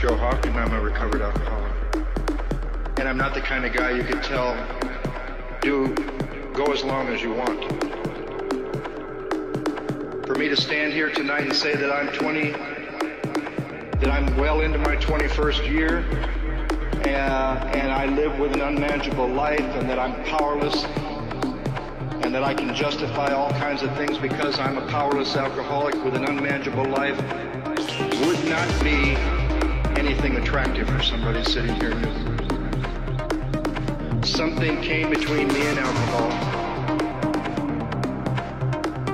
I'm a recovered alcoholic. And I'm not the kind of guy you could tell, do, go as long as you want. For me to stand here tonight and say that I'm 20, that I'm well into my 21st year, and, and I live with an unmanageable life, and that I'm powerless, and that I can justify all kinds of things because I'm a powerless alcoholic with an unmanageable life, would not be anything attractive for somebody sitting here. Something came between me and alcohol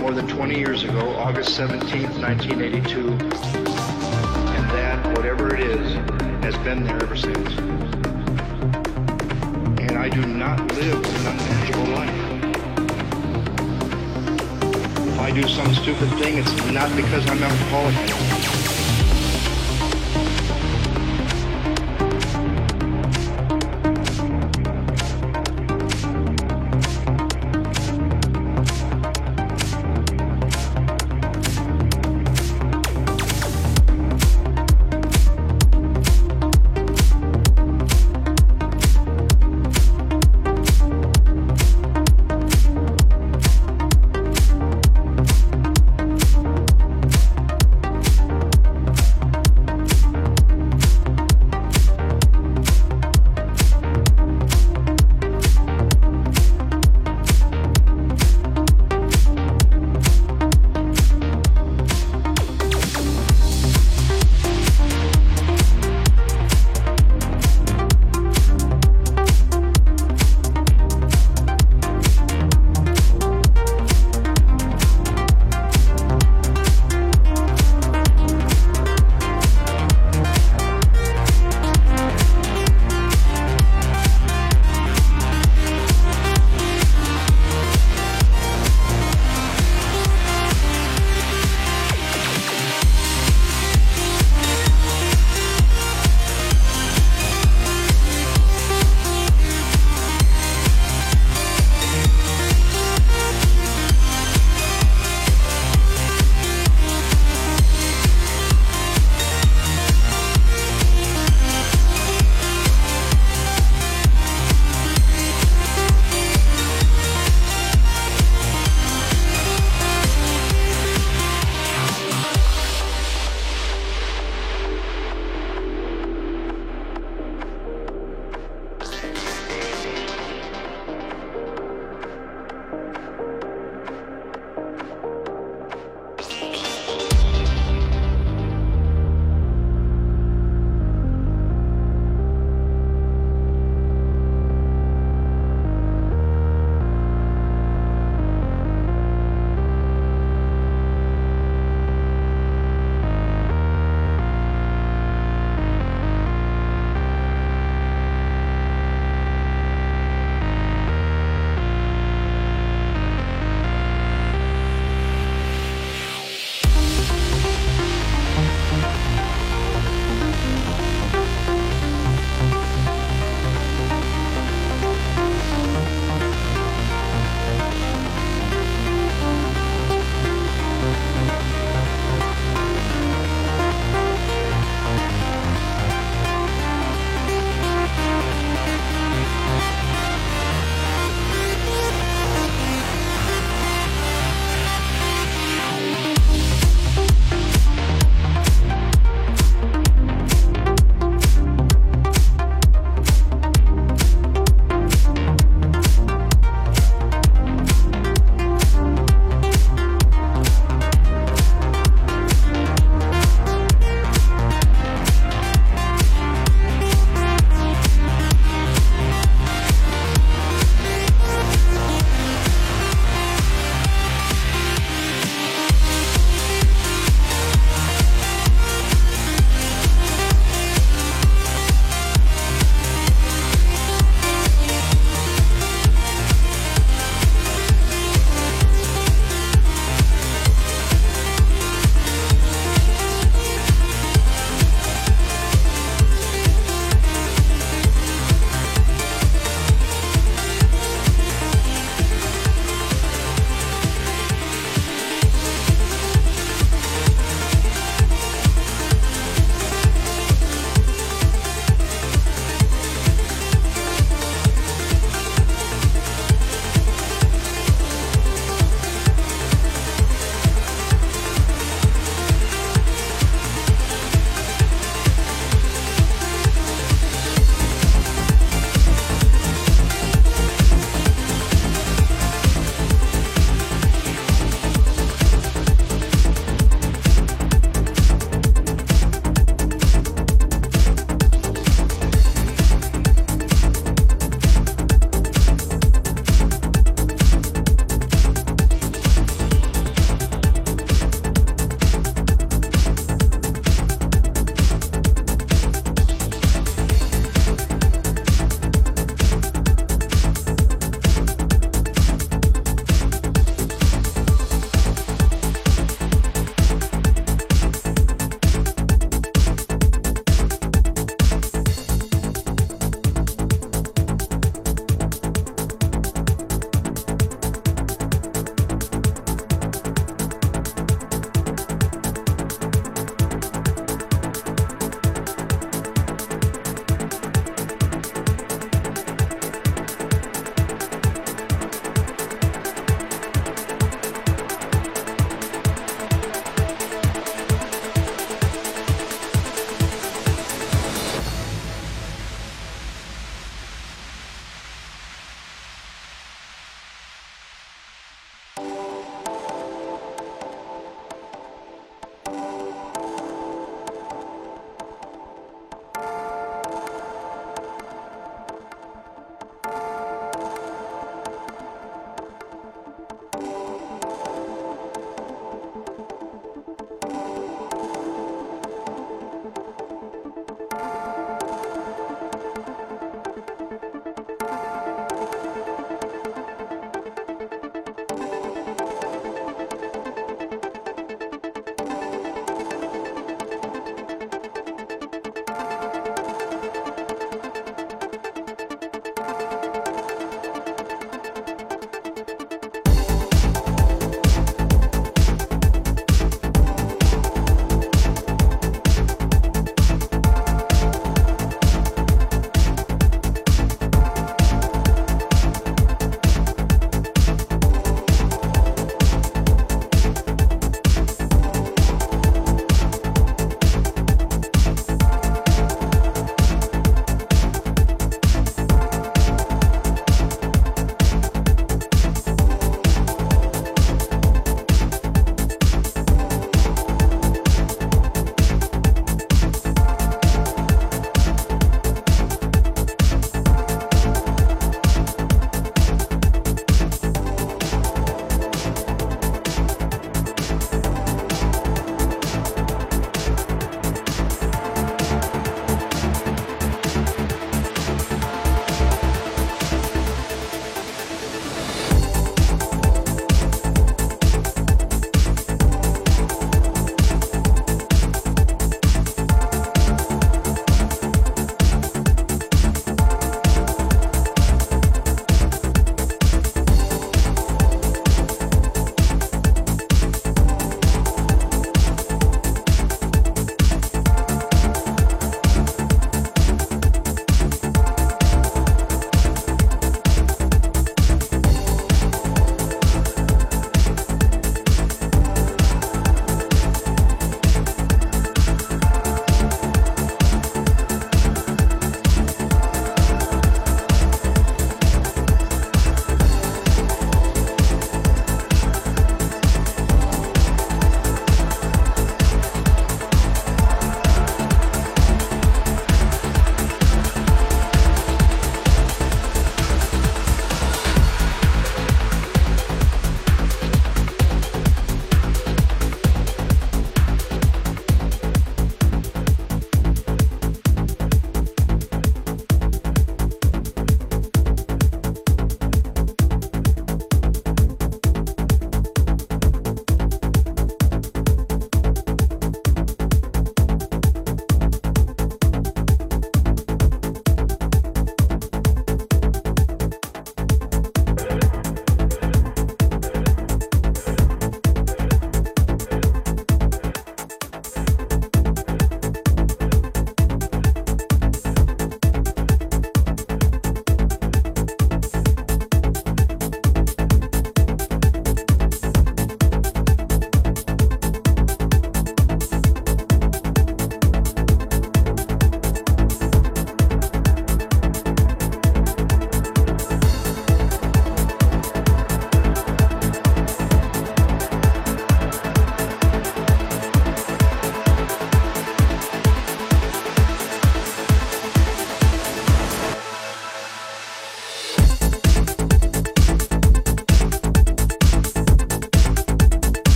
more than 20 years ago, August 17th, 1982. And that, whatever it is, has been there ever since. And I do not live an unmanageable life. If I do some stupid thing, it's not because I'm alcoholic.